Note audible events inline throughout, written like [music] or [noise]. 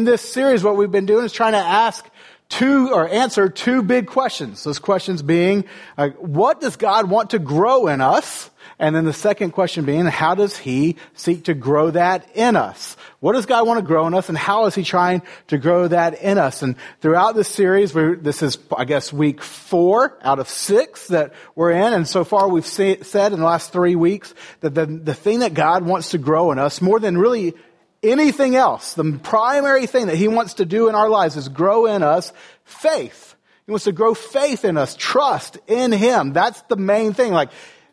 in this series, what we've been doing is trying to ask two or answer two big questions. Those questions being, uh, what does God want to grow in us? And then the second question being, how does he seek to grow that in us? What does God want to grow in us and how is he trying to grow that in us? And throughout this series, this is, I guess, week four out of six that we're in. And so far we've say, said in the last three weeks that the, the thing that God wants to grow in us more than really anything else, the primary thing that he wants to do in our lives is grow in us faith. He wants to grow faith in us, trust in him. That's the main thing. Like,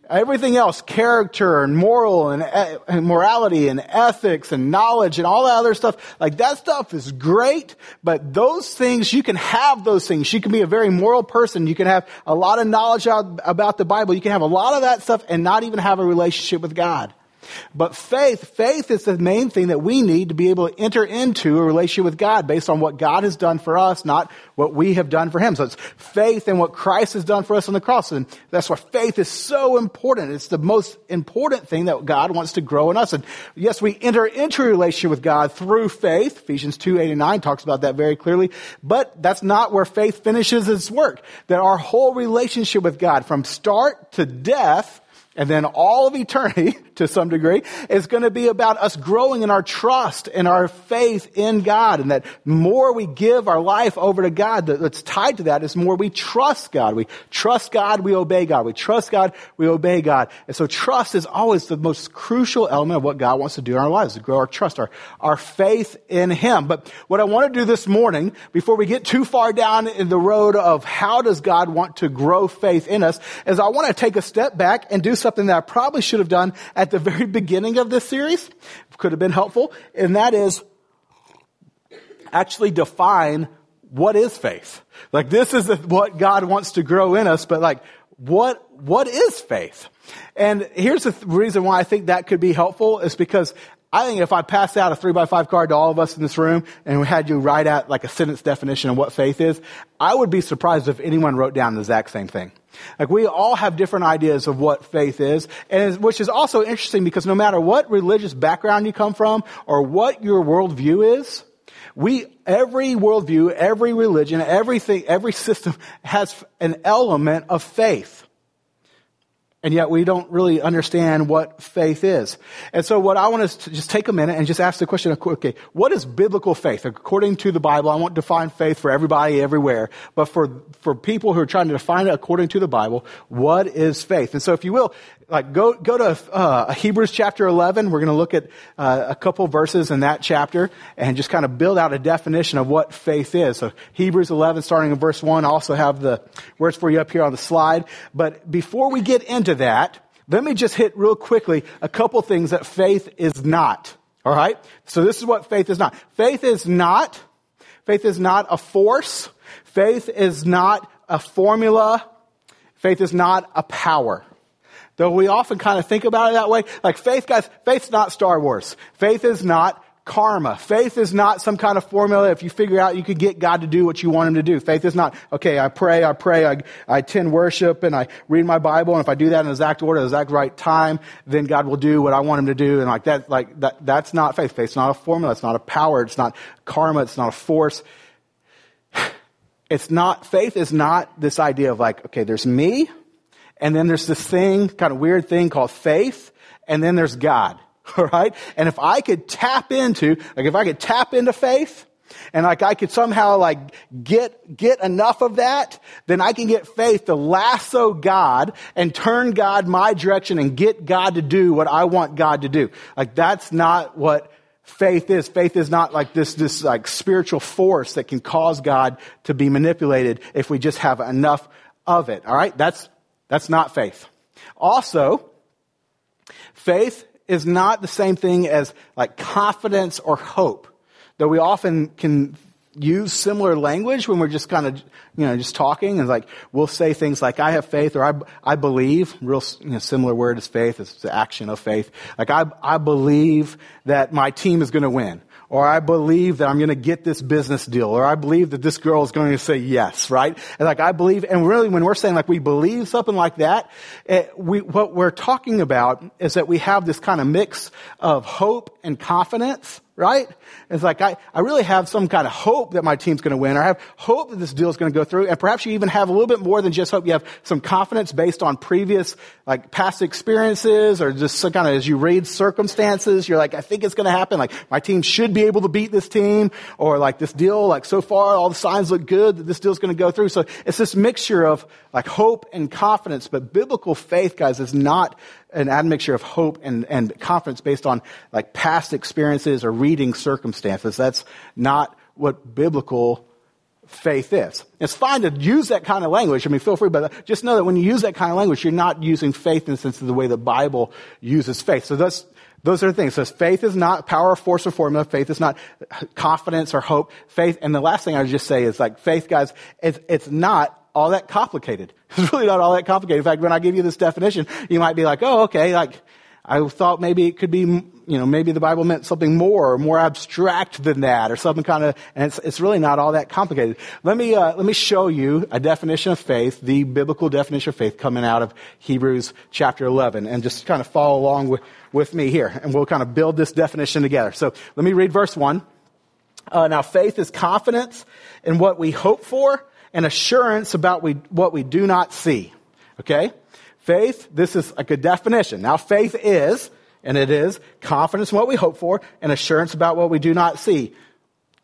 Everything else, character and moral and, eh, and, morality and ethics and knowledge and all that other stuff, like that stuff is great, but those things, you can have those things. You can be a very moral person. You can have a lot of knowledge about the Bible. You can have a lot of that stuff and not even have a relationship with God. But faith, faith is the main thing that we need to be able to enter into a relationship with God based on what God has done for us, not what we have done for Him. So it's faith in what Christ has done for us on the cross. And that's why faith is so important. It's the most important thing that God wants to grow in us. And yes, we enter into a relationship with God through faith. Ephesians 2, 8 and 9 talks about that very clearly. But that's not where faith finishes its work. That our whole relationship with God from start to death and then all of eternity, [laughs] to some degree, is going to be about us growing in our trust and our faith in God. And that more we give our life over to God, that's tied to that is more we trust God. We trust God, we obey God. We trust God, we obey God. And so trust is always the most crucial element of what God wants to do in our lives, to grow our trust, our, our faith in Him. But what I want to do this morning, before we get too far down in the road of how does God want to grow faith in us, is I want to take a step back and do something that I probably should have done at the very beginning of this series. Could have been helpful. And that is actually define what is faith. Like this is what God wants to grow in us, but like what, what is faith? And here's the th- reason why I think that could be helpful is because I think if I passed out a three by five card to all of us in this room and we had you write out like a sentence definition of what faith is, I would be surprised if anyone wrote down the exact same thing. Like we all have different ideas of what faith is, and which is also interesting because no matter what religious background you come from or what your worldview is, we, every worldview, every religion, everything, every system has an element of faith. And yet we don't really understand what faith is. And so what I want to just take a minute and just ask the question, okay, what is biblical faith? According to the Bible, I won't define faith for everybody everywhere, but for, for people who are trying to define it according to the Bible, what is faith? And so if you will, like go go to uh, Hebrews chapter 11. We're going to look at uh, a couple verses in that chapter and just kind of build out a definition of what faith is. So Hebrews 11, starting in verse one. I also have the words for you up here on the slide. But before we get into that, let me just hit real quickly a couple things that faith is not. All right. So this is what faith is not. Faith is not. Faith is not a force. Faith is not a formula. Faith is not a power. Though we often kind of think about it that way. Like faith, guys, faith's not Star Wars. Faith is not karma. Faith is not some kind of formula if you figure out you could get God to do what you want him to do. Faith is not, okay, I pray, I pray, I, I attend worship and I read my Bible and if I do that in the exact order, the exact right time, then God will do what I want him to do and like that, like that, that's not faith. Faith's not a formula. It's not a power. It's not karma. It's not a force. [sighs] It's not, faith is not this idea of like, okay, there's me and then there's this thing, kind of weird thing called faith, and then there's God. All [laughs] right? And if I could tap into, like if I could tap into faith, and like I could somehow like get, get enough of that, then I can get faith to lasso God and turn God my direction and get God to do what I want God to do. Like that's not what faith is. Faith is not like this, this like spiritual force that can cause God to be manipulated if we just have enough of it. All right? That's that's not faith. Also, faith is not the same thing as like confidence or hope. Though we often can use similar language when we're just kind of, you know, just talking and like, we'll say things like, I have faith or I, I believe, real, you know, similar word is faith, it's the action of faith. Like, I, I believe that my team is going to win or I believe that I'm going to get this business deal, or I believe that this girl is going to say yes, right? And like I believe, and really when we're saying like we believe something like that, it, we, what we're talking about is that we have this kind of mix of hope and confidence, right? It's like, I, I really have some kind of hope that my team's going to win, or I have hope that this deal is going to go through, and perhaps you even have a little bit more than just hope. You have some confidence based on previous, like, past experiences, or just some kind of, as you read circumstances, you're like, I think it's going to happen, like, my team should be able to beat this team, or like, this deal, like, so far, all the signs look good that this deal's going to go through. So it's this mixture of, like, hope and confidence, but biblical faith, guys, is not an admixture of hope and, and confidence based on like past experiences or reading circumstances. That's not what biblical faith is. It's fine to use that kind of language. I mean, feel free, but just know that when you use that kind of language, you're not using faith in the sense of the way the Bible uses faith. So that's, those are the things. So faith is not power, force, or formula. Faith is not confidence or hope. Faith, and the last thing I would just say is like faith, guys, it's, it's not all that complicated. [laughs] It's really not all that complicated. In fact, when I give you this definition, you might be like, oh, okay, like, I thought maybe it could be, you know, maybe the Bible meant something more or more abstract than that or something kind of, and it's, it's really not all that complicated. Let me, uh, let me show you a definition of faith, the biblical definition of faith coming out of Hebrews chapter 11 and just kind of follow along with, with me here and we'll kind of build this definition together. So let me read verse 1. Uh, now faith is confidence in what we hope for and assurance about we, what we do not see. Okay? Faith, this is like a definition. Now faith is, and it is, confidence in what we hope for and assurance about what we do not see.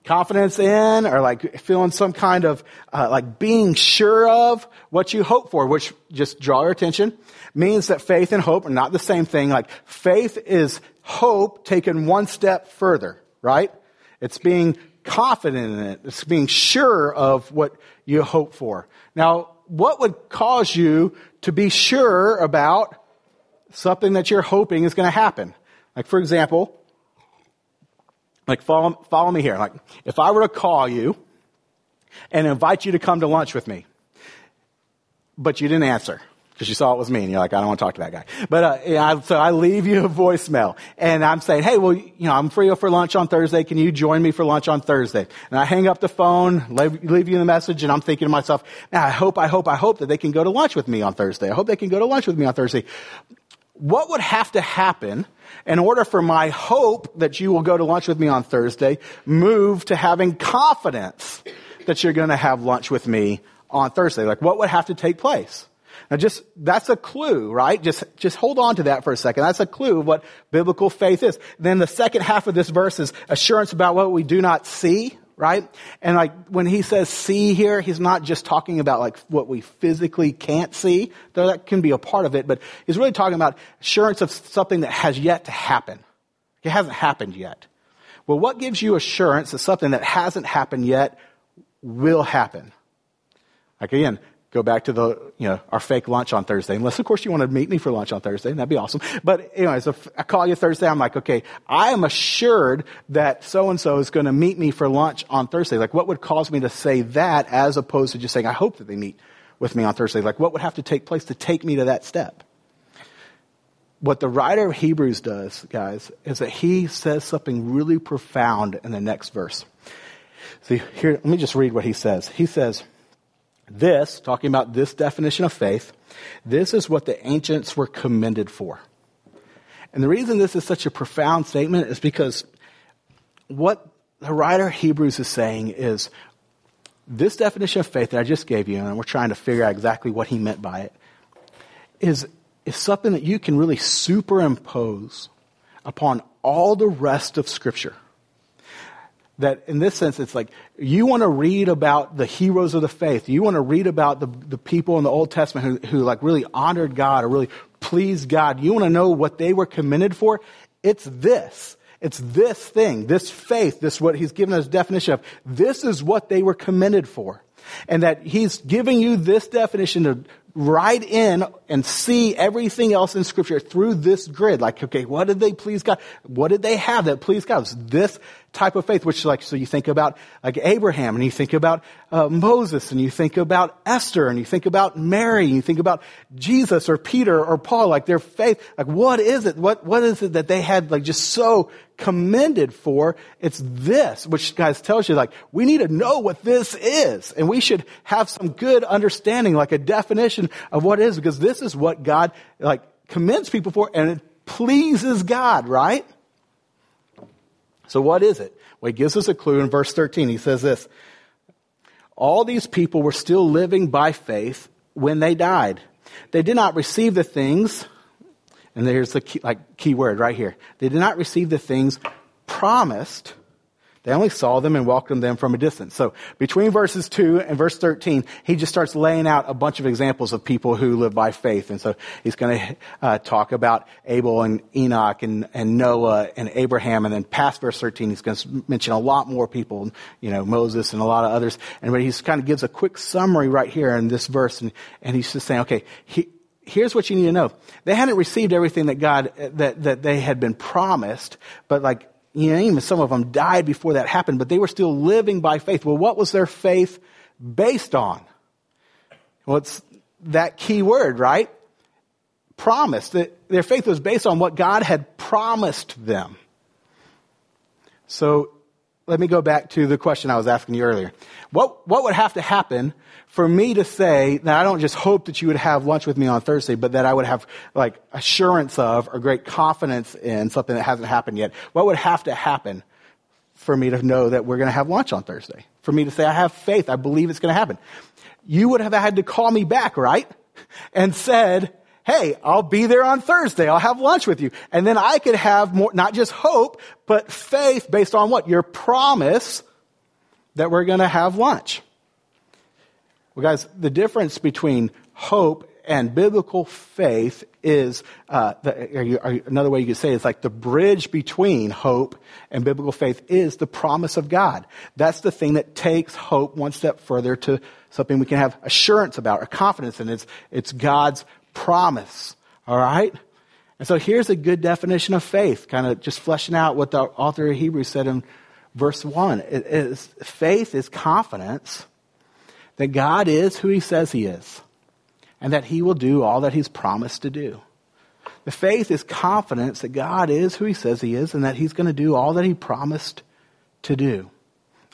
Confidence in, or like feeling some kind of, uh, like being sure of what you hope for, which just draw your attention, means that faith and hope are not the same thing. Like faith is hope taken one step further, right? It's being confident in it. It's being sure of what you hope for. Now, what would cause you to be sure about something that you're hoping is going to happen? Like, for example, like follow, follow me here. Like, if I were to call you and invite you to come to lunch with me, but you didn't answer, because you saw it was me and you're like, I don't want to talk to that guy. But, uh, yeah, so I leave you a voicemail and I'm saying, hey, well, you know, I'm free for lunch on Thursday. Can you join me for lunch on Thursday? And I hang up the phone, leave, leave you the message and I'm thinking to myself, now I hope, I hope, I hope that they can go to lunch with me on Thursday. I hope they can go to lunch with me on Thursday. What would have to happen in order for my hope that you will go to lunch with me on Thursday move to having confidence that you're going to have lunch with me on Thursday? Like what would have to take place? Now just, that's a clue, right? Just, just hold on to that for a second. That's a clue of what biblical faith is. Then the second half of this verse is assurance about what we do not see, right? And like when he says see here, he's not just talking about like what we physically can't see, though that can be a part of it, but he's really talking about assurance of something that has yet to happen. It hasn't happened yet. Well, what gives you assurance that something that hasn't happened yet will happen? Like again, go back to the, you know, our fake lunch on Thursday. Unless, of course, you want to meet me for lunch on Thursday. And that'd be awesome. But anyways, if I call you Thursday, I'm like, okay, I am assured that so-and-so is going to meet me for lunch on Thursday. Like, what would cause me to say that as opposed to just saying, I hope that they meet with me on Thursday? Like, what would have to take place to take me to that step? What the writer of Hebrews does, guys, is that he says something really profound in the next verse. See, here, let me just read what he says. He says, this, talking about this definition of faith, this is what the ancients were commended for. And the reason this is such a profound statement is because what the writer of Hebrews is saying is this definition of faith that I just gave you, and we're trying to figure out exactly what he meant by it, is, is something that you can really superimpose upon all the rest of Scripture that in this sense, it's like you want to read about the heroes of the faith. You want to read about the, the people in the Old Testament who, who like really honored God or really pleased God. You want to know what they were commended for? It's this. It's this thing, this faith, this what he's given us definition of. This is what they were commended for. And that he's giving you this definition to write in and see everything else in scripture through this grid. Like, okay, what did they please God? What did they have that pleased God? It's this type of faith, which like, so you think about like Abraham and you think about uh, Moses and you think about Esther and you think about Mary and you think about Jesus or Peter or Paul, like their faith, like what is it? What, what is it that they had like just so commended for? It's this, which guys tells you like, we need to know what this is and we should have some good understanding, like a definition of what it is because this is what God like commends people for and it pleases God, right? So what is it? Well, he gives us a clue in verse 13. He says this, all these people were still living by faith when they died. They did not receive the things, and there's the key, like, key word right here. They did not receive the things promised, they only saw them and welcomed them from a distance. So between verses 2 and verse 13, he just starts laying out a bunch of examples of people who live by faith. And so he's going to uh, talk about Abel and Enoch and, and Noah and Abraham. And then past verse 13, he's going to mention a lot more people, you know, Moses and a lot of others. And but he kind of gives a quick summary right here in this verse. And, and he's just saying, okay, he, here's what you need to know. They hadn't received everything that God, that, that they had been promised, but like you know, even some of them died before that happened, but they were still living by faith. Well, what was their faith based on? Well, it's that key word, right? Promise. That Their faith was based on what God had promised them. So let me go back to the question I was asking you earlier. What, what would have to happen for me to say that I don't just hope that you would have lunch with me on Thursday, but that I would have like assurance of or great confidence in something that hasn't happened yet? What would have to happen for me to know that we're going to have lunch on Thursday? For me to say, I have faith. I believe it's going to happen. You would have had to call me back, right? And said, hey, I'll be there on Thursday. I'll have lunch with you. And then I could have more, not just hope, but faith based on what? Your promise that we're going to have lunch. Well, guys, the difference between hope and biblical faith is uh, the, you, another way you could say it is like the bridge between hope and biblical faith is the promise of God. That's the thing that takes hope one step further to something we can have assurance about or confidence in. It's, it's God's promise. All right? And so here's a good definition of faith, kind of just fleshing out what the author of Hebrews said in verse 1. It is, faith is confidence that God is who he says he is and that he will do all that he's promised to do. The faith is confidence that God is who he says he is and that he's going to do all that he promised to do.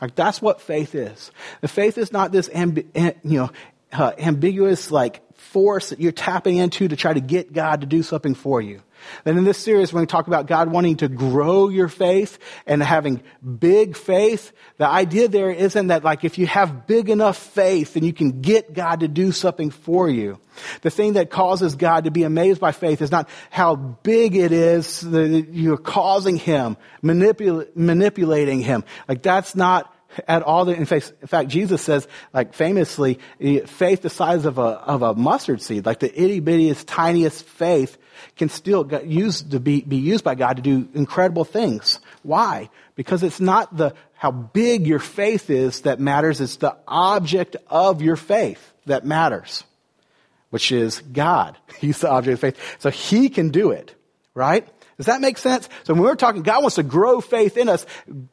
Like that's what faith is. The faith is not this ambi- you know, uh, ambiguous like force that you're tapping into to try to get God to do something for you. Then in this series, when we talk about God wanting to grow your faith and having big faith, the idea there isn't that like if you have big enough faith then you can get God to do something for you. The thing that causes God to be amazed by faith is not how big it is that you're causing Him, manipul- manipulating Him. Like that's not at all the, in fact, in fact, Jesus says, like famously, eh, faith the size of a, of a mustard seed, like the itty bittiest, tiniest faith can still get used to be, be used by God to do incredible things. Why? Because it's not the, how big your faith is that matters, it's the object of your faith that matters, which is God. [laughs] He's the object of faith. So He can do it, right? Does that make sense? So when we're talking, God wants to grow faith in us.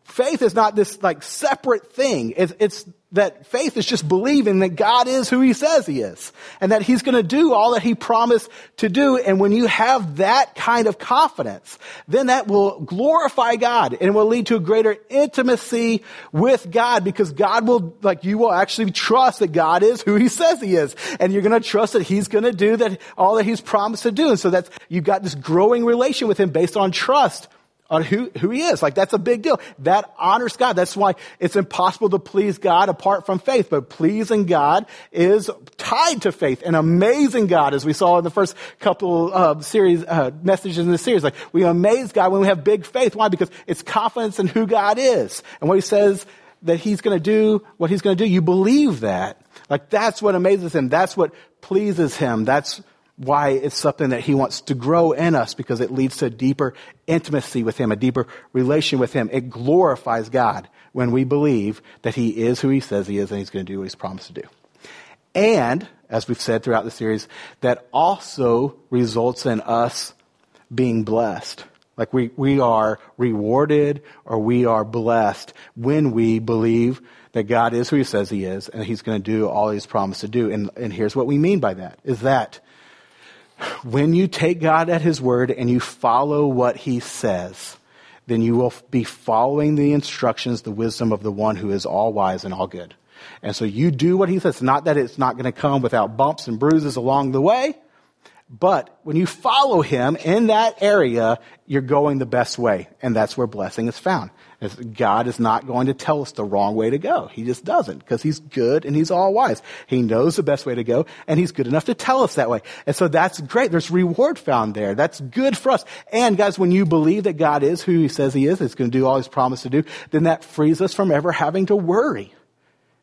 Faith is not this like separate thing. It's, it's that faith is just believing that God is who He says He is. And that He's gonna do all that He promised to do. And when you have that kind of confidence, then that will glorify God and will lead to a greater intimacy with God because God will, like, you will actually trust that God is who He says He is. And you're gonna trust that He's gonna do that, all that He's promised to do. And so that's, you've got this growing relation with Him based on trust on who, who he is. Like that's a big deal. That honors God. That's why it's impossible to please God apart from faith. But pleasing God is tied to faith. An amazing God, as we saw in the first couple of series, uh, messages in the series. Like we amaze God when we have big faith. Why? Because it's confidence in who God is. And what he says that he's going to do, what he's going to do, you believe that. Like that's what amazes him. That's what pleases him. That's why it's something that he wants to grow in us because it leads to a deeper intimacy with him, a deeper relation with him. It glorifies God when we believe that he is who he says he is and he's going to do what he's promised to do. And, as we've said throughout the series, that also results in us being blessed. Like we, we are rewarded or we are blessed when we believe that God is who he says he is and he's going to do all he's promised to do. And, and here's what we mean by that is that when you take God at His word and you follow what He says, then you will be following the instructions, the wisdom of the one who is all wise and all good. And so you do what He says. Not that it's not going to come without bumps and bruises along the way, But when you follow him in that area, you're going the best way. And that's where blessing is found. God is not going to tell us the wrong way to go. He just doesn't because he's good and he's all wise. He knows the best way to go and he's good enough to tell us that way. And so that's great. There's reward found there. That's good for us. And guys, when you believe that God is who he says he is, he's going to do all he's promised to do, then that frees us from ever having to worry.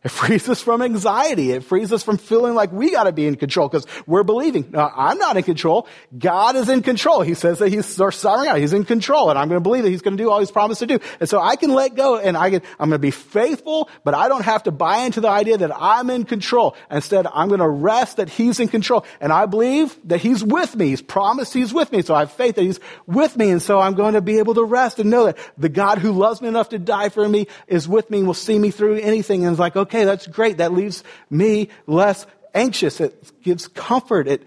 It frees us from anxiety. It frees us from feeling like we got to be in control because we're believing. No, I'm not in control. God is in control. He says that he's our sovereign God. He's in control and I'm going to believe that he's going to do all he's promised to do. And so I can let go and I can, I'm going to be faithful, but I don't have to buy into the idea that I'm in control. Instead, I'm going to rest that he's in control. And I believe that he's with me. He's promised he's with me. So I have faith that he's with me. And so I'm going to be able to rest and know that the God who loves me enough to die for me is with me and will see me through anything. And it's like, okay, okay, that's great. That leaves me less anxious. It gives comfort. It,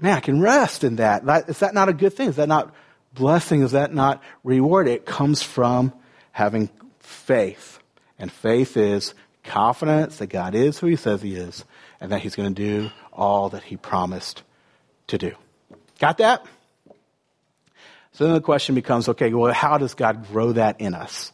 man, I can rest in that. Is that not a good thing? Is that not blessing? Is that not reward? It comes from having faith. And faith is confidence that God is who he says he is and that he's going to do all that he promised to do. Got that? So then the question becomes, okay, well, how does God grow that in us?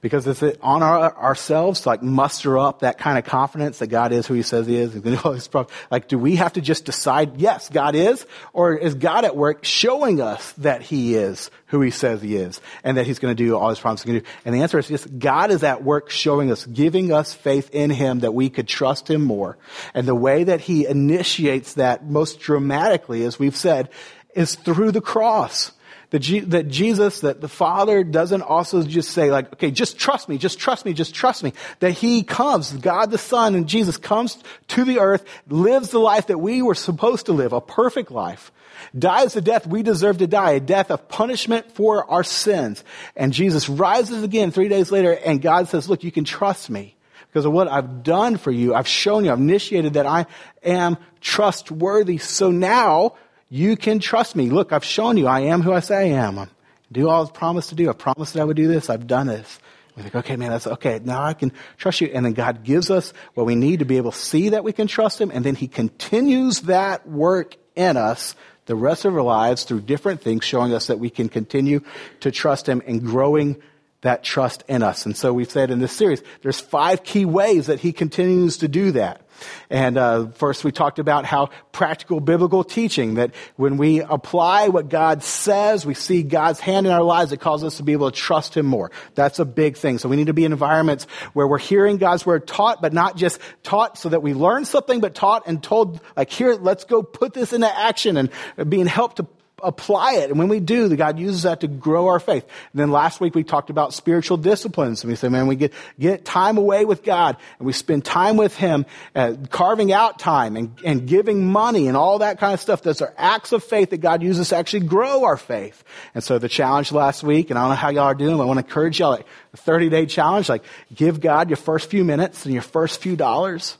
Because is it on our, ourselves to like muster up that kind of confidence that God is who He says He is? [laughs] Like, do we have to just decide, yes, God is? Or is God at work showing us that He is who He says He is and that He's going to do all His promises? And the answer is yes, God is at work showing us, giving us faith in Him that we could trust Him more. And the way that He initiates that most dramatically, as we've said, is through the cross. That, G- that Jesus, that the Father doesn't also just say like, okay, just trust me, just trust me, just trust me. That He comes, God the Son and Jesus comes to the earth, lives the life that we were supposed to live, a perfect life. Dies the death we deserve to die, a death of punishment for our sins. And Jesus rises again three days later and God says, look, you can trust me because of what I've done for you. I've shown you, I've initiated that I am trustworthy. So now, you can trust me. Look, I've shown you I am who I say I am. I do all I promised to do. I promised that I would do this. I've done this. We think, okay, man, that's okay. Now I can trust you. And then God gives us what we need to be able to see that we can trust Him. And then He continues that work in us the rest of our lives through different things, showing us that we can continue to trust Him and growing that trust in us. And so we've said in this series, there's five key ways that He continues to do that. And uh, first, we talked about how practical biblical teaching that when we apply what God says, we see God's hand in our lives. It causes us to be able to trust Him more. That's a big thing. So we need to be in environments where we're hearing God's word taught, but not just taught so that we learn something, but taught and told, like, here, let's go put this into action and being helped to apply it. And when we do, God uses that to grow our faith. And then last week we talked about spiritual disciplines. And we said, man, we get, get time away with God and we spend time with Him, uh, carving out time and, and giving money and all that kind of stuff. Those are acts of faith that God uses to actually grow our faith. And so the challenge last week, and I don't know how y'all are doing, but I want to encourage y'all, like a 30 day challenge, like give God your first few minutes and your first few dollars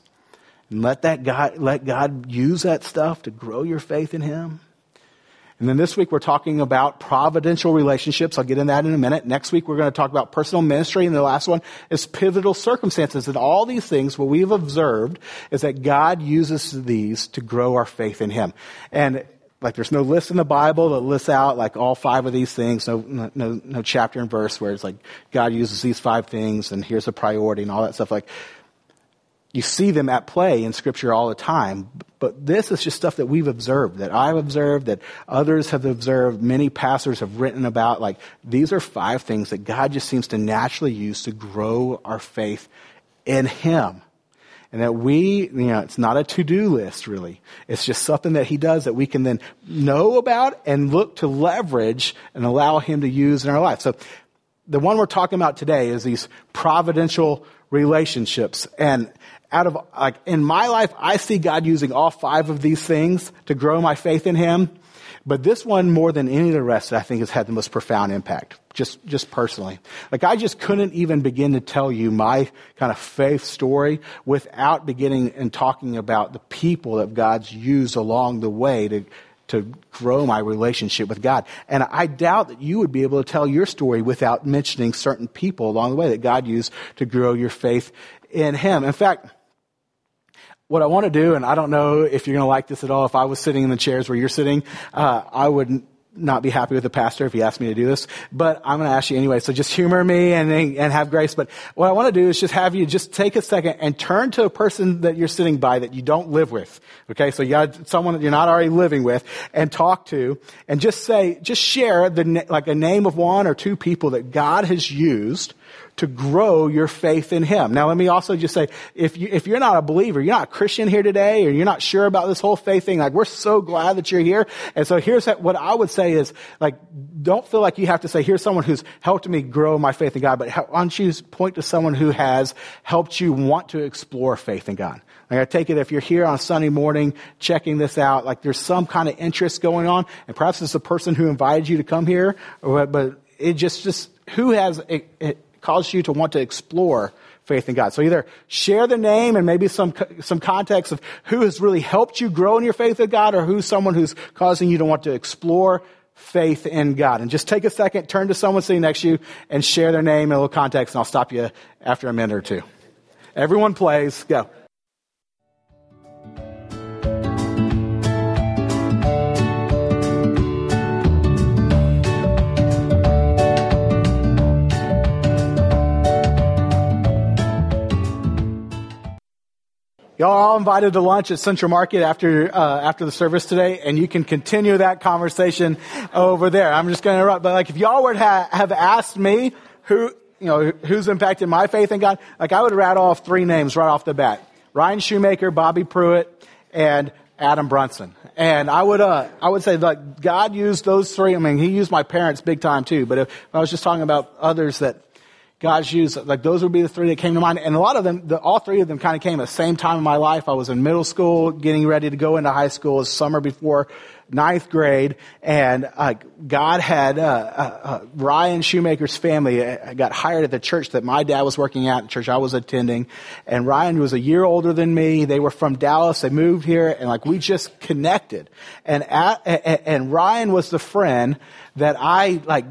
and let that God, let God use that stuff to grow your faith in Him. And then this week we're talking about providential relationships. I'll get in that in a minute. Next week we're going to talk about personal ministry. And the last one is pivotal circumstances. And all these things, what we've observed is that God uses these to grow our faith in Him. And like there's no list in the Bible that lists out like all five of these things. No, no, no chapter and verse where it's like God uses these five things and here's a priority and all that stuff. Like you see them at play in scripture all the time. But this is just stuff that we've observed, that I've observed, that others have observed, many pastors have written about. Like, these are five things that God just seems to naturally use to grow our faith in Him. And that we, you know, it's not a to-do list really. It's just something that He does that we can then know about and look to leverage and allow Him to use in our life. So, the one we're talking about today is these providential relationships. And out of, like, in my life, I see God using all five of these things to grow my faith in Him. But this one, more than any of the rest, I think has had the most profound impact, just, just personally. Like, I just couldn't even begin to tell you my kind of faith story without beginning and talking about the people that God's used along the way to, to grow my relationship with God. And I doubt that you would be able to tell your story without mentioning certain people along the way that God used to grow your faith in Him. In fact, what I want to do, and I don't know if you're going to like this at all, if I was sitting in the chairs where you're sitting, uh, I would not be happy with the pastor if he asked me to do this, but I'm going to ask you anyway. So just humor me and, and have grace. But what I want to do is just have you just take a second and turn to a person that you're sitting by that you don't live with. Okay. So you got someone that you're not already living with and talk to and just say, just share the, like a name of one or two people that God has used to grow your faith in Him. Now let me also just say, if you, if you're not a believer, you're not a Christian here today, or you're not sure about this whole faith thing, like we're so glad that you're here. And so here's what I would say is, like, don't feel like you have to say, here's someone who's helped me grow my faith in God, but why don't you point to someone who has helped you want to explore faith in God? Like I take it if you're here on a Sunday morning checking this out, like there's some kind of interest going on, and perhaps it's the person who invited you to come here, but it just, just, who has, it, it, causes you to want to explore faith in God. So either share the name and maybe some, some context of who has really helped you grow in your faith in God or who's someone who's causing you to want to explore faith in God. And just take a second, turn to someone sitting next to you and share their name and a little context and I'll stop you after a minute or two. Everyone plays. Go. Y'all all invited to lunch at Central Market after uh, after the service today, and you can continue that conversation over there. I'm just going to interrupt, but like if y'all would ha- have asked me who you know who's impacted my faith in God, like I would rattle off three names right off the bat: Ryan Shoemaker, Bobby Pruitt, and Adam Brunson. And I would, uh, I would say like God used those three. I mean, He used my parents big time too. But if I was just talking about others that God's used, like those would be the three that came to mind. And a lot of them, the, all three of them kind of came at the same time in my life. I was in middle school, getting ready to go into high school. Summer before ninth grade. And uh, God had uh, uh, uh Ryan Shoemaker's family uh, got hired at the church that my dad was working at, the church I was attending. And Ryan was a year older than me. They were from Dallas. They moved here, and like we just connected. And at, and Ryan was the friend that I like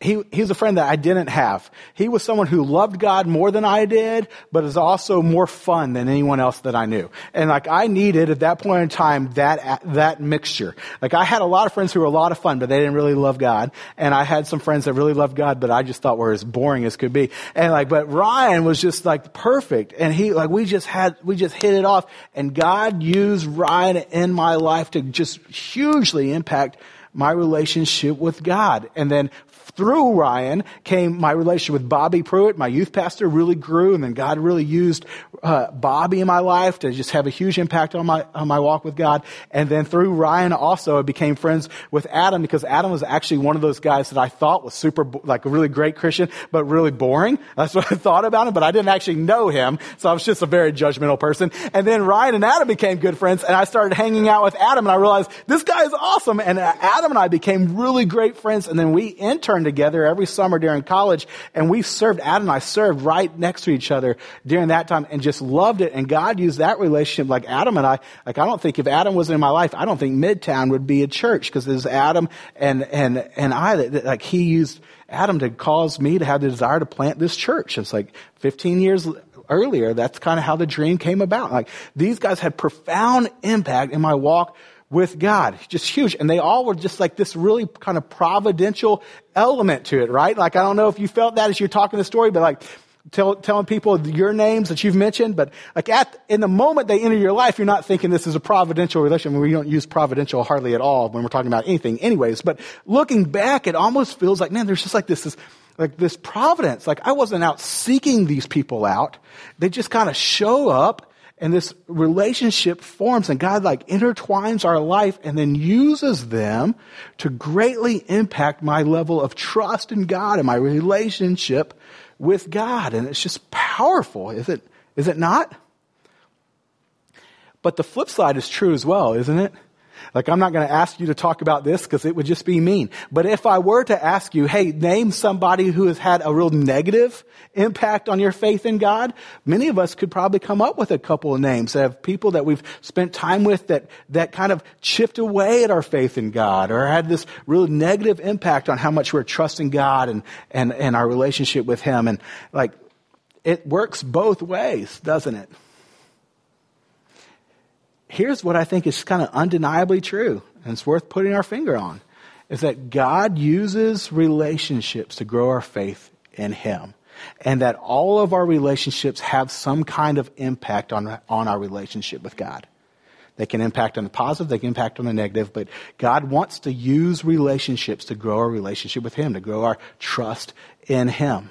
he, he was a friend that I didn't have. He was someone who loved God more than I did, but is also more fun than anyone else that I knew. And like I needed at that point in time that, that mixture. Like I had a lot of friends who were a lot of fun, but they didn't really love God. And I had some friends that really loved God, but I just thought were as boring as could be. And like, but Ryan was just like perfect. And he, like we just had, we just hit it off. And God used Ryan in my life to just hugely impact my relationship with God. And then through Ryan came my relationship with Bobby Pruitt, my youth pastor, really grew, and then God really used uh, Bobby in my life to just have a huge impact on my on my walk with God. And then through Ryan, also I became friends with Adam because Adam was actually one of those guys that I thought was super like a really great Christian, but really boring. [laughs] That's what I thought about him, but I didn't actually know him, so I was just a very judgmental person. And then Ryan and Adam became good friends, and I started hanging out with Adam, and I realized this guy is awesome. And Adam and I became really great friends, and then we interned together every summer during college, and we served, Adam and I served right next to each other during that time and just loved it. And God used that relationship like Adam and I, like I don't think if Adam was in my life, I don't think Midtown would be a church because there's Adam and, and, and I that, like he used Adam to cause me to have the desire to plant this church. It's like 15 years earlier, that's kind of how the dream came about. Like these guys had profound impact in my walk with God. Just huge. And they all were just like this really kind of providential element to it, right? Like, I don't know if you felt that as you're talking the story, but like, tell, telling people your names that you've mentioned, but like at, in the moment they enter your life, you're not thinking this is a providential mean, we don't use providential hardly at all when we're talking about anything anyways, but looking back, it almost feels like, man, there's just like this, this like this providence. Like I wasn't out seeking these people out. They just kind of show up and this relationship forms and God like intertwines our life and then uses them to greatly impact my level of trust in God and my relationship with God. And it's just powerful, is it, is it not? But the flip side is true as well, isn't it? Like, I'm not going to ask you to talk about this because it would just be mean. But if I were to ask you, hey, name somebody who has had a real negative impact on your faith in God, many of us could probably come up with a couple of names of people that we've spent time with that, that kind of chipped away at our faith in God or had this real negative impact on how much we're trusting God and, and, and our relationship with Him. And like, it works both ways, doesn't it? Here's what I think is kind of undeniably true, and it's worth putting our finger on, is that God uses relationships to grow our faith in Him. And that all of our relationships have some kind of impact on, on our relationship with God. They can impact on the positive, they can impact on the negative, but God wants to use relationships to grow our relationship with Him, to grow our trust in Him.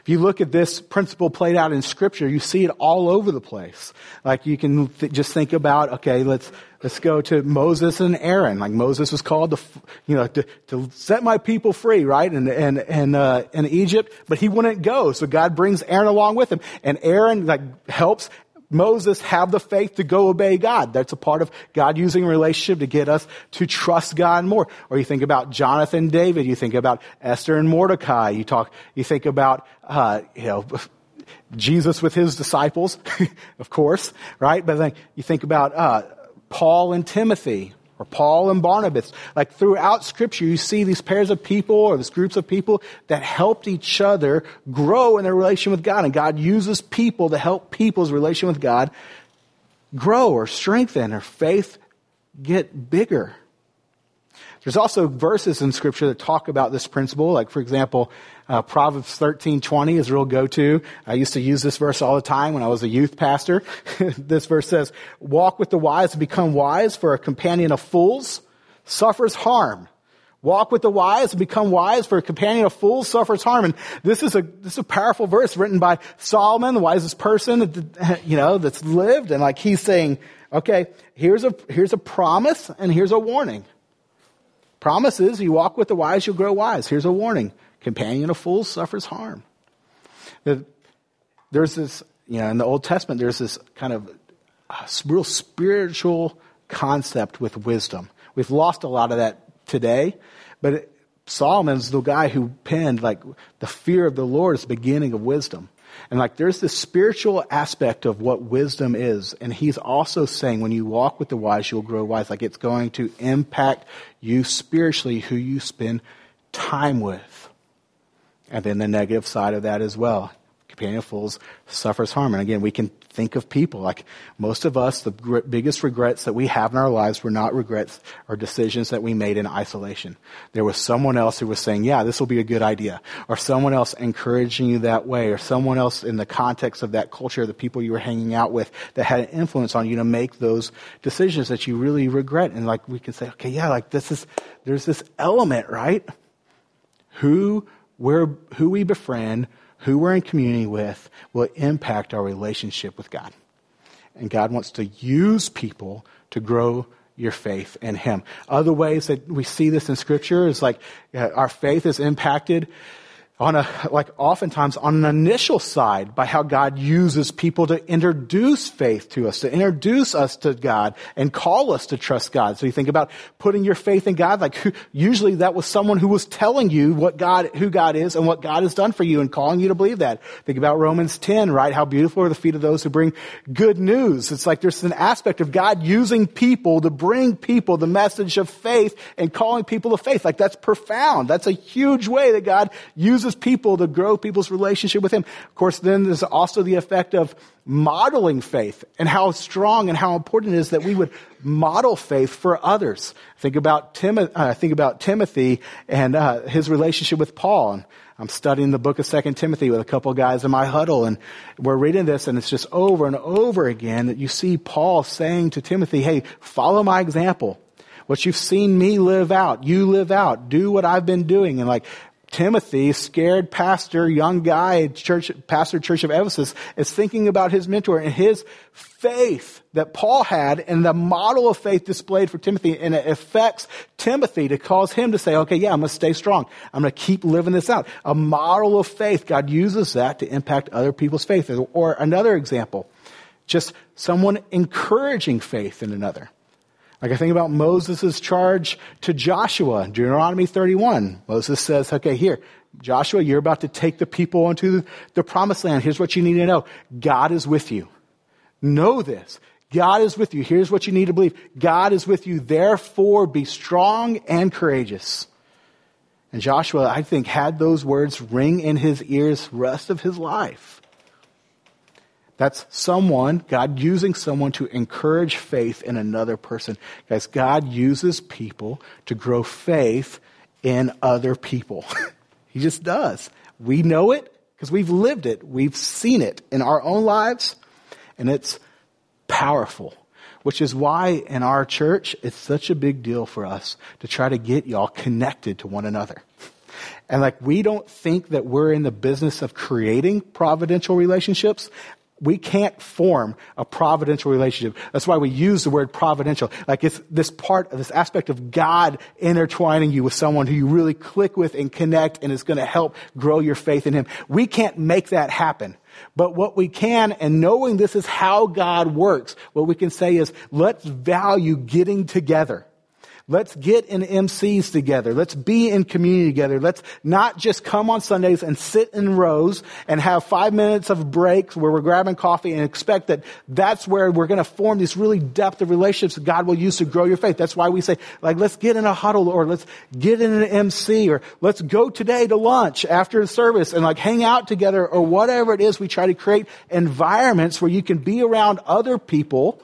If you look at this principle played out in scripture, you see it all over the place. Like you can th- just think about, okay, let's, let's go to Moses and Aaron. Like Moses was called to, you know, to, to set my people free, right? And, and, and, uh, in Egypt, but he wouldn't go. So God brings Aaron along with him. And Aaron, like, helps Moses have the faith to go obey God. That's a part of God using relationship to get us to trust God more. Or you think about Jonathan, David. You think about Esther and Mordecai. You talk. You think about uh, you know [laughs] Jesus with his disciples, [laughs] of course, right? But then you think about uh, Paul and Timothy, or Paul and Barnabas. Like throughout scripture, you see these pairs of people or these groups of people that helped each other grow in their relation with God. And God uses people to help people's relation with God grow or strengthen or faith get bigger. There's also verses in scripture that talk about this principle. Like, for example, uh, Proverbs 13, 20 is a real go-to. I used to use this verse all the time when I was a youth pastor. [laughs] this verse says, walk with the wise and become wise, for a companion of fools suffers harm. Walk with the wise and become wise, for a companion of fools suffers harm. And this is a, this is a powerful verse written by Solomon, the wisest person, [laughs] you know, that's lived. And like he's saying, okay, here's a, here's a promise and here's a warning. Promises, you walk with the wise, you'll grow wise. Here's a warning. Companion of fools suffers harm. There's this, you know, in the Old Testament, there's this kind of uh, real spiritual concept with wisdom. We've lost a lot of that today, but Solomon's the guy who penned, like, the fear of the Lord is the beginning of wisdom. And like there's this spiritual aspect of what wisdom is. And he's also saying when you walk with the wise, you'll grow wise. Like it's going to impact you spiritually who you spend time with. And then the negative side of that as well companion of fools suffers harm. And again, we can think of people like most of us, the biggest regrets that we have in our lives were not regrets or decisions that we made in isolation. There was someone else who was saying, yeah, this will be a good idea. Or someone else encouraging you that way. Or someone else in the context of that culture, the people you were hanging out with that had an influence on you to make those decisions that you really regret. And like we can say, okay, yeah, like this is, there's this element, right? Who, where, who we befriend, who we're in community with will impact our relationship with God. And God wants to use people to grow your faith in Him. Other ways that we see this in Scripture is like uh, our faith is impacted on a, like oftentimes on an initial side by how God uses people to introduce faith to us, to introduce us to God and call us to trust God. So you think about putting your faith in God, like who, usually that was someone who was telling you what God, who God is and what God has done for you and calling you to believe that. Think about Romans 10, right? How beautiful are the feet of those who bring good news. It's like there's an aspect of God using people to bring people the message of faith and calling people to faith. Like that's profound. That's a huge way that God uses uses people to grow people's relationship with Him. Of course, then there's also the effect of modeling faith and how strong and how important it is that we would model faith for others. Think about, Tim, uh, think about Timothy and uh, his relationship with Paul. And I'm studying the book of Second Timothy with a couple guys in my huddle, and we're reading this, and it's just over and over again that you see Paul saying to Timothy, "Hey, follow my example." What you've seen me live out, you live out. Do what I've been doing. And like, Timothy, scared pastor, young guy, church, pastor church of Ephesus, is thinking about his mentor and his faith that Paul had and the model of faith displayed for Timothy. And it affects Timothy to cause him to say, okay, yeah, I'm going to stay strong. I'm going to keep living this out. A model of faith. God uses that to impact other people's faith. Or another example, just someone encouraging faith in another. Like I think about Moses' charge to Joshua, Deuteronomy 31. Moses says, okay, here, Joshua, you're about to take the people into the promised land. Here's what you need to know. God is with you. Know this. God is with you. Here's what you need to believe. God is with you. Therefore, be strong and courageous. And Joshua, I think, had those words ring in his ears rest of his life. That's someone, God using someone to encourage faith in another person. Guys, God uses people to grow faith in other people. [laughs] he just does. We know it because we've lived it. We've seen it in our own lives, and it's powerful. Which is why in our church, it's such a big deal for us to try to get y'all connected to one another. And like, we don't think that we're in the business of creating providential relationships we can't form a providential relationship. That's why we use the word providential. Like it's this part of this aspect of God intertwining you with someone who you really click with and connect and is going to help grow your faith in Him. We can't make that happen. But what we can, and knowing this is how God works, what we can say is let's value getting together. Let's get in MCs together. Let's be in community together. Let's not just come on Sundays and sit in rows and have five minutes of breaks where we're grabbing coffee and expect that that's where we're going to form these really depth of relationships that God will use to grow your faith. That's why we say, like, let's get in a huddle or let's get in an MC or let's go today to lunch after the service and like hang out together or whatever it is. We try to create environments where you can be around other people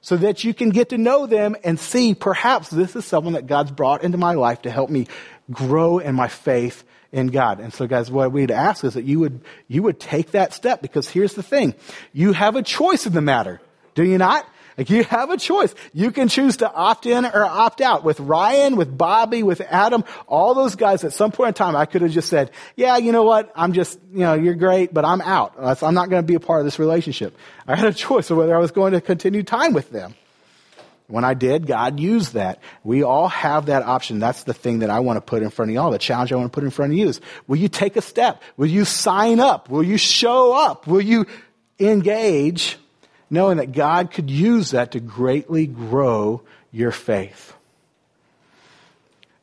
so that you can get to know them and see perhaps this is someone that God's brought into my life to help me grow in my faith in God. And so guys, what we'd ask is that you would, you would take that step because here's the thing. You have a choice in the matter. Do you not? Like you have a choice. You can choose to opt in or opt out. With Ryan, with Bobby, with Adam, all those guys at some point in time, I could have just said, yeah, you know what? I'm just, you know, you're great, but I'm out. I'm not going to be a part of this relationship. I had a choice of whether I was going to continue time with them. When I did, God used that. We all have that option. That's the thing that I want to put in front of y'all. The challenge I want to put in front of you is, will you take a step? Will you sign up? Will you show up? Will you engage? Knowing that God could use that to greatly grow your faith.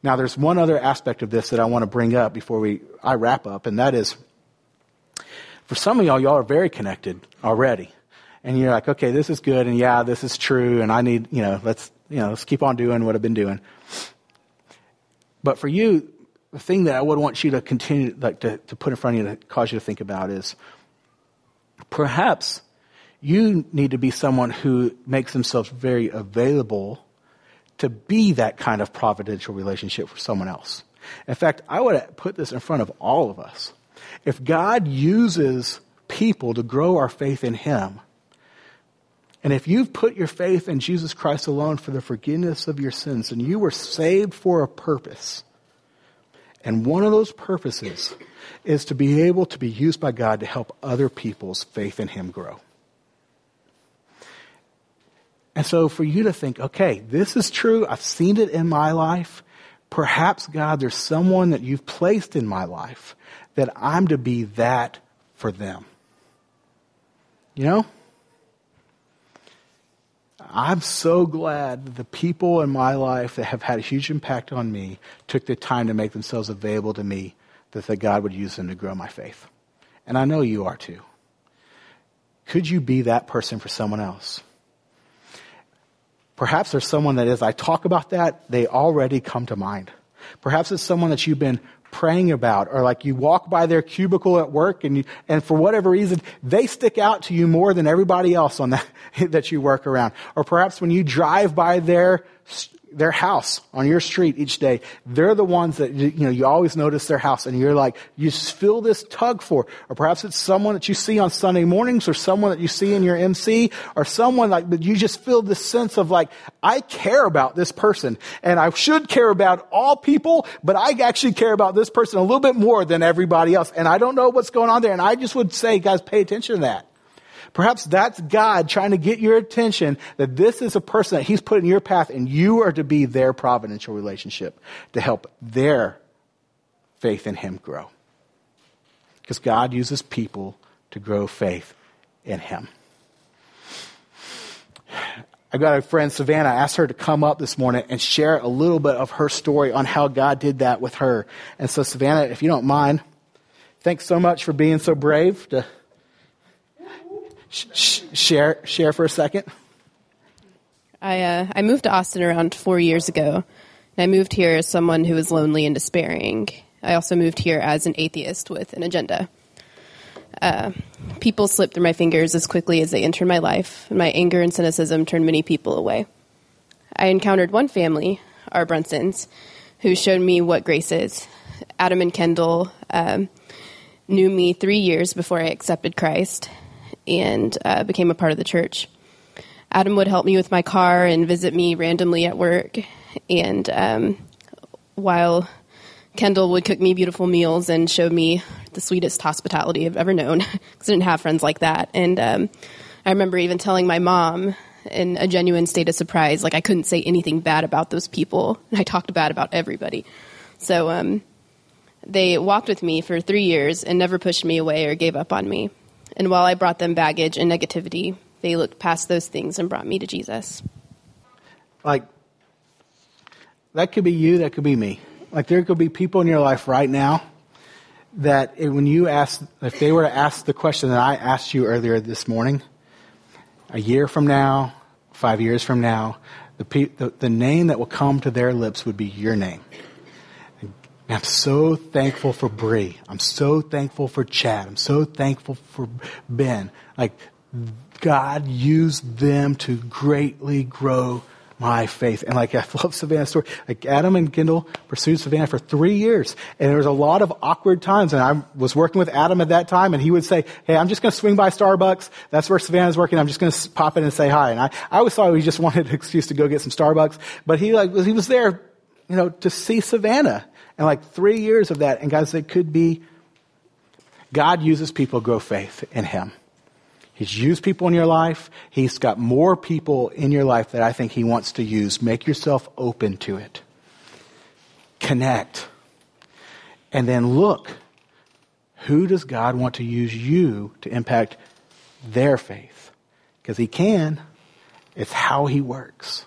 Now, there's one other aspect of this that I want to bring up before we, I wrap up, and that is for some of y'all, y'all are very connected already. And you're like, okay, this is good, and yeah, this is true, and I need, you know, let's, you know, let's keep on doing what I've been doing. But for you, the thing that I would want you to continue, like, to, to put in front of you to cause you to think about is perhaps you need to be someone who makes themselves very available to be that kind of providential relationship for someone else. In fact, I would put this in front of all of us. If God uses people to grow our faith in Him, and if you've put your faith in Jesus Christ alone for the forgiveness of your sins, and you were saved for a purpose, and one of those purposes is to be able to be used by God to help other people's faith in Him grow. And so for you to think, okay, this is true. I've seen it in my life. Perhaps, God, there's someone that you've placed in my life that I'm to be that for them. You know? I'm so glad the people in my life that have had a huge impact on me took the time to make themselves available to me that, that God would use them to grow my faith. And I know you are too. Could you be that person for someone else? Perhaps there's someone that as I talk about that, they already come to mind. Perhaps it's someone that you've been praying about or like you walk by their cubicle at work and you, and for whatever reason, they stick out to you more than everybody else on that, [laughs] that you work around. Or perhaps when you drive by their their house on your street each day. They're the ones that, you know, you always notice their house and you're like, you feel this tug for. Or perhaps it's someone that you see on Sunday mornings or someone that you see in your MC or someone like, but you just feel this sense of like, I care about this person and I should care about all people, but I actually care about this person a little bit more than everybody else. And I don't know what's going on there. And I just would say, guys, pay attention to that. Perhaps that's God trying to get your attention that this is a person that He's put in your path and you are to be their providential relationship to help their faith in Him grow. Because God uses people to grow faith in Him. I've got a friend, Savannah, I asked her to come up this morning and share a little bit of her story on how God did that with her. And so, Savannah, if you don't mind, thanks so much for being so brave to sh- share share for a second? I uh, I moved to Austin around four years ago, and I moved here as someone who was lonely and despairing. I also moved here as an atheist with an agenda. Uh, people slipped through my fingers as quickly as they entered my life, and my anger and cynicism turned many people away. I encountered one family, our Brunsons, who showed me what grace is. Adam and Kendall um, knew me three years before I accepted Christ and uh, became a part of the church. Adam would help me with my car and visit me randomly at work. And um, while Kendall would cook me beautiful meals and show me the sweetest hospitality I've ever known, [laughs] because I didn't have friends like that. And um, I remember even telling my mom in a genuine state of surprise, like I couldn't say anything bad about those people. And [laughs] I talked bad about everybody. So um, they walked with me for three years and never pushed me away or gave up on me. And while I brought them baggage and negativity, they looked past those things and brought me to Jesus. Like, that could be you, that could be me. Like, there could be people in your life right now that eh, when you ask, if they were to ask the question that I asked you earlier this morning, a year from now, five years from now, the, the, the name that will come to their lips would be your name. I'm so thankful for Bree. I'm so thankful for Chad. I'm so thankful for Ben. Like, God used them to greatly grow my faith. And like, [laughs] I love Savannah's story. Like, Adam and Kendall pursued Savannah for three years. And there was a lot of awkward times. And I was working with Adam at that time, and he would say, Hey, I'm just going to swing by Starbucks. That's where Savannah's working. I'm just going to pop in and say hi. And I, I always thought he just [laughs] wanted an excuse to go get some Starbucks. But he like, he was there, you know, to see Savannah. And like three years of that, and guys, it could be God uses people grow faith in Him. He's used people in your life. He's got more people in your life that I think He wants to use. Make yourself open to it. Connect. And then look who does God want to use you to impact their faith? Because He can. It's how He works.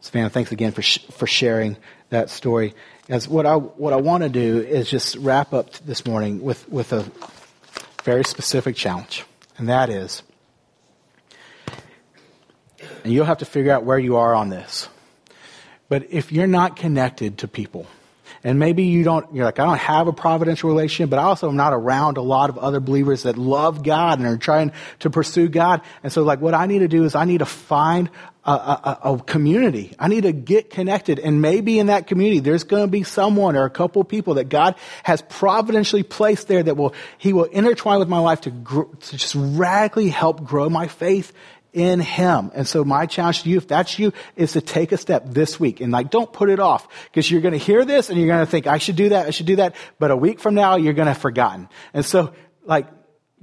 Savannah, thanks again for, sh- for sharing that story. As what I what I want to do is just wrap up this morning with with a very specific challenge, and that is, and you'll have to figure out where you are on this. But if you're not connected to people, and maybe you don't, you're like, I don't have a providential relationship, but I also am not around a lot of other believers that love God and are trying to pursue God. And so like what I need to do is I need to find a, a, a, community. I need to get connected. And maybe in that community, there's going to be someone or a couple people that God has providentially placed there that will, He will intertwine with my life to, grow, to just radically help grow my faith in Him. And so my challenge to you, if that's you, is to take a step this week and like, don't put it off because you're going to hear this and you're going to think, I should do that, I should do that. But a week from now, you're going to have forgotten. And so like,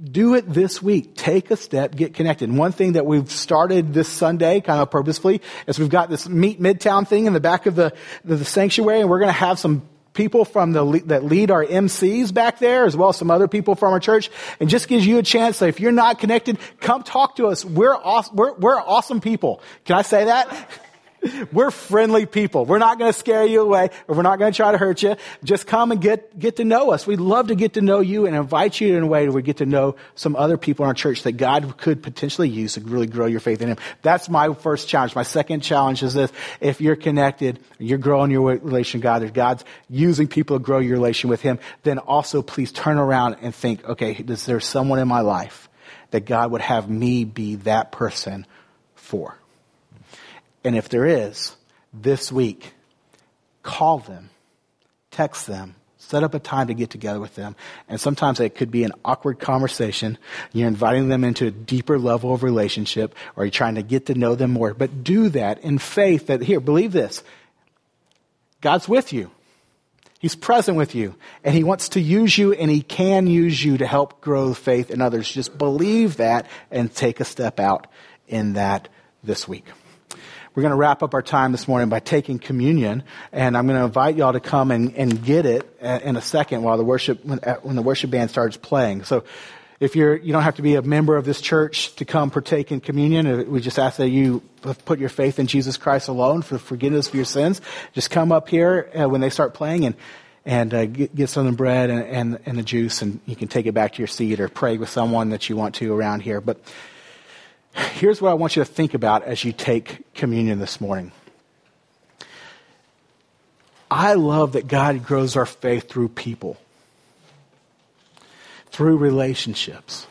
do it this week. Take a step, get connected. And one thing that we've started this Sunday, kind of purposefully, is we've got this Meet Midtown thing in the back of the, the, the sanctuary, and we're going to have some people from the that lead our MCs back there, as well as some other people from our church, and just gives you a chance. So if you're not connected, come talk to us. We're awesome. We're, we're awesome people. Can I say that? [laughs] We're friendly people. We're not going to scare you away or we're not going to try to hurt you. Just come and get, get to know us. We'd love to get to know you and invite you in a way that we get to know some other people in our church that God could potentially use to really grow your faith in Him. That's my first challenge. My second challenge is this. If you're connected, you're growing your relation with God, if God's using people to grow your relation with Him, then also please turn around and think, okay, is there someone in my life that God would have me be that person for? And if there is, this week, call them, text them, set up a time to get together with them. And sometimes it could be an awkward conversation. You're inviting them into a deeper level of relationship or you're trying to get to know them more. But do that in faith that, here, believe this. God's with you. He's present with you and he wants to use you and he can use you to help grow faith in others. Just believe that and take a step out in that this week. We're going to wrap up our time this morning by taking communion, and I'm going to invite y'all to come and, and get it in a second while the worship, when, when the worship band starts playing. So, if you're, you don't have to be a member of this church to come partake in communion. We just ask that you put your faith in Jesus Christ alone for forgiveness of your sins. Just come up here uh, when they start playing and, and uh, get, get some of the bread and, and, and the juice, and you can take it back to your seat or pray with someone that you want to around here. But Here's what I want you to think about as you take communion this morning. I love that God grows our faith through people. through relationships.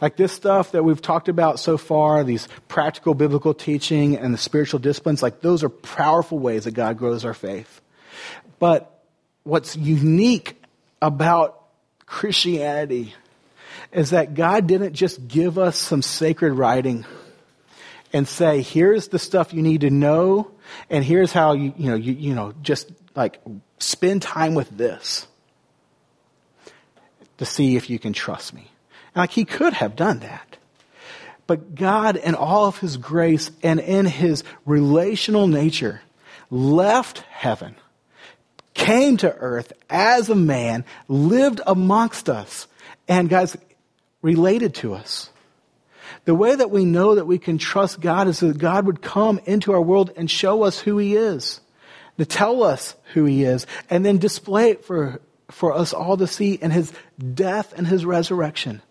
Like this stuff that we've talked about so far, these practical biblical teaching and the spiritual disciplines, like those are powerful ways that God grows our faith. But what's unique about Christianity is that God didn't just give us some sacred writing and say, here's the stuff you need to know, and here's how you, you know, you, you know, just like spend time with this to see if you can trust me. And like he could have done that. But God, in all of his grace and in his relational nature, left heaven, came to earth as a man, lived amongst us, and guys, related to us. The way that we know that we can trust God is that God would come into our world and show us who He is, to tell us who He is, and then display it for, for us all to see in His death and His resurrection.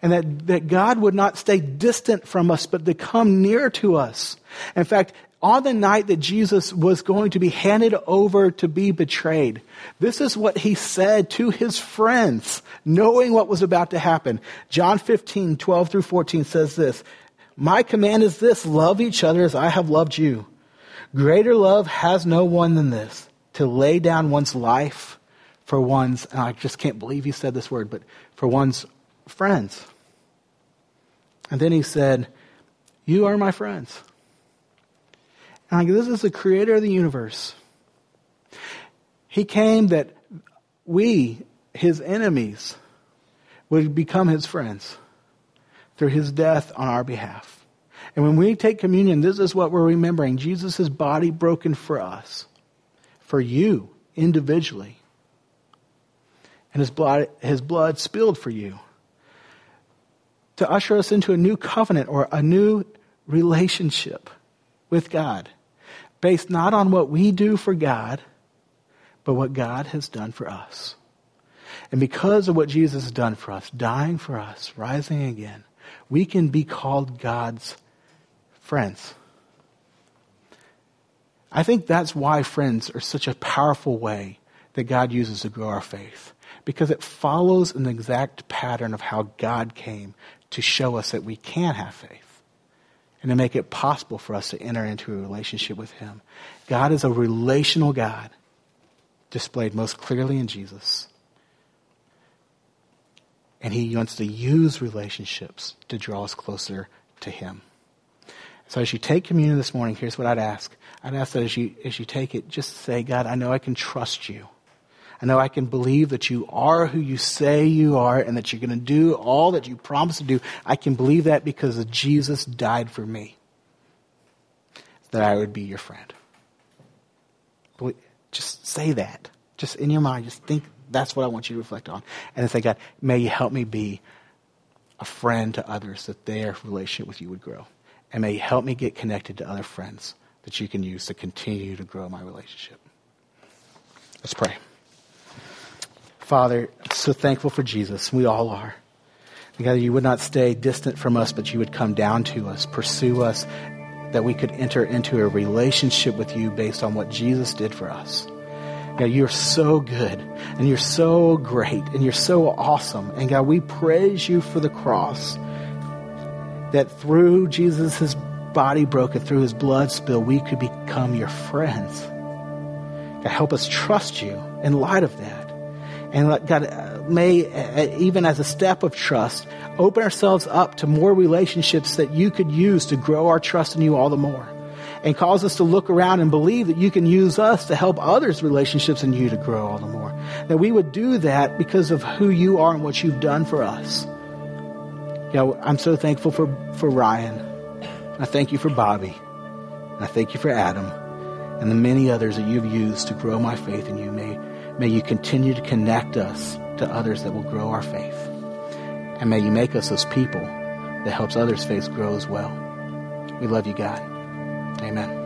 And that, that God would not stay distant from us, but to come near to us. In fact, on the night that Jesus was going to be handed over to be betrayed, this is what he said to his friends, knowing what was about to happen. John 15, 12 through 14 says this, My command is this, love each other as I have loved you. Greater love has no one than this, to lay down one's life for one's, and I just can't believe he said this word, but for one's friends. And then he said, You are my friends. And like, this is the creator of the universe. He came that we, his enemies, would become his friends through his death on our behalf. And when we take communion, this is what we're remembering Jesus' body broken for us, for you individually, and his blood, his blood spilled for you to usher us into a new covenant or a new relationship with God based not on what we do for God, but what God has done for us. And because of what Jesus has done for us, dying for us, rising again, we can be called God's friends. I think that's why friends are such a powerful way that God uses to grow our faith. Because it follows an exact pattern of how God came to show us that we can have faith and to make it possible for us to enter into a relationship with Him. God is a relational God displayed most clearly in Jesus. And He wants to use relationships to draw us closer to Him. So as you take communion this morning, here's what I'd ask. I'd ask that as you, as you take it, just say, God, I know I can trust you. I know I can believe that you are who you say you are and that you're going to do all that you promised to do. I can believe that because Jesus died for me. That I would be your friend. Just say that. Just in your mind, just think that's what I want you to reflect on. And then say, God, may you help me be a friend to others that their relationship with you would grow. And may you help me get connected to other friends that you can use to continue to grow my relationship. Let's pray. Father, so thankful for Jesus. We all are. God, you would not stay distant from us, but you would come down to us, pursue us, that we could enter into a relationship with you based on what Jesus did for us. God, you're so good and you're so great and you're so awesome. And God, we praise you for the cross that through Jesus' body broken, through his blood spill, we could become your friends. God, help us trust you in light of that. And God, may, uh, even as a step of trust, open ourselves up to more relationships that you could use to grow our trust in you all the more. And cause us to look around and believe that you can use us to help others' relationships in you to grow all the more. That we would do that because of who you are and what you've done for us. Yeah, I'm so thankful for, for Ryan. I thank you for Bobby. I thank you for Adam and the many others that you've used to grow my faith in you. May May you continue to connect us to others that will grow our faith. And may you make us those people that helps others' faith grow as well. We love you, God. Amen.